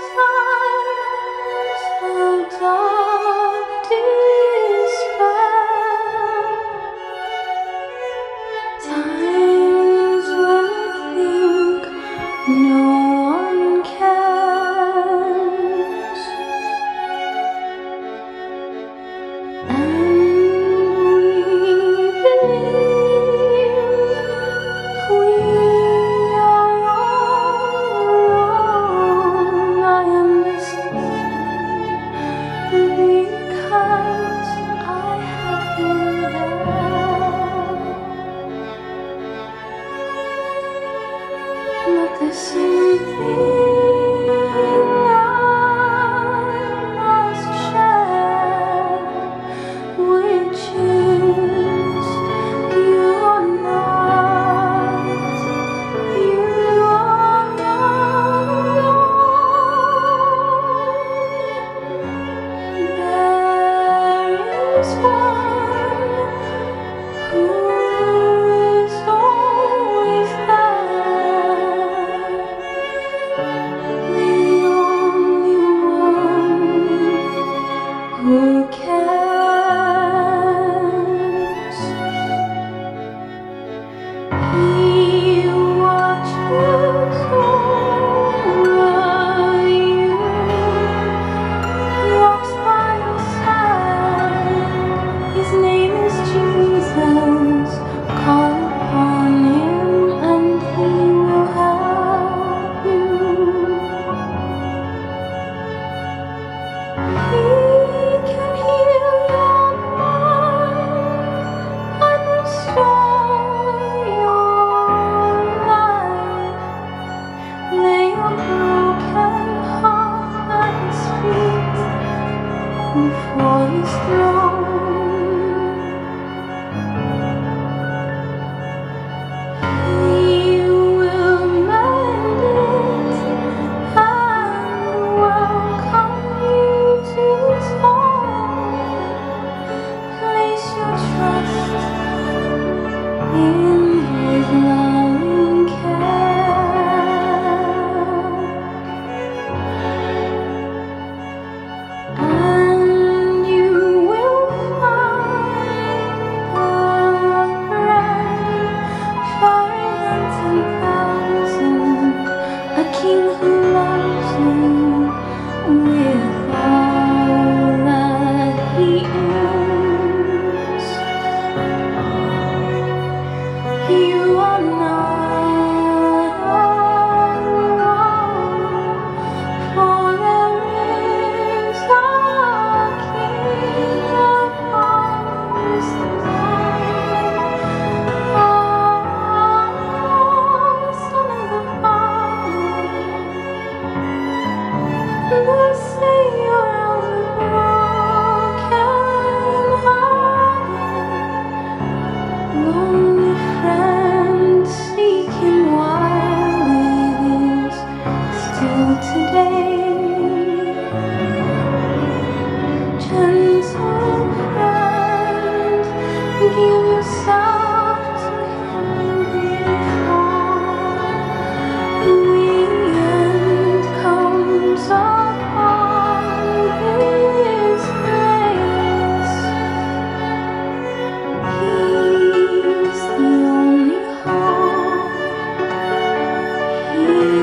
山。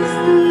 is the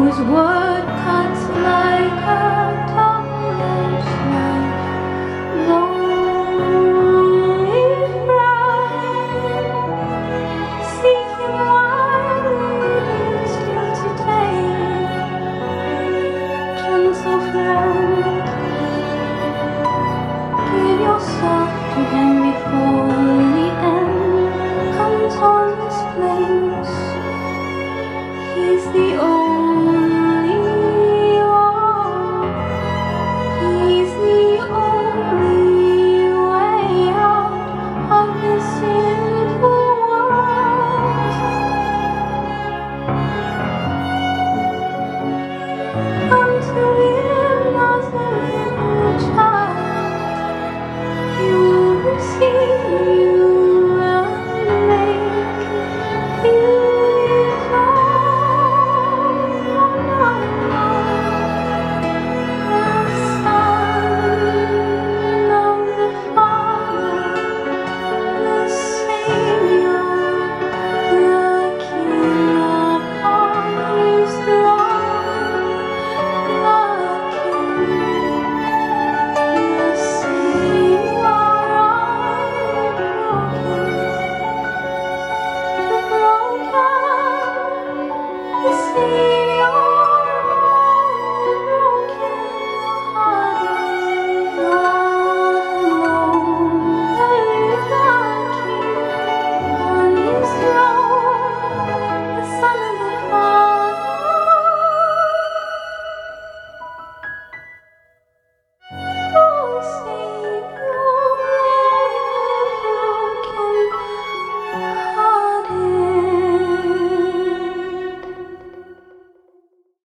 whose word cuts like a double-edged knife. Lonely seeking wildly gentle friend, give yourself to Him before the end comes His place. He's the only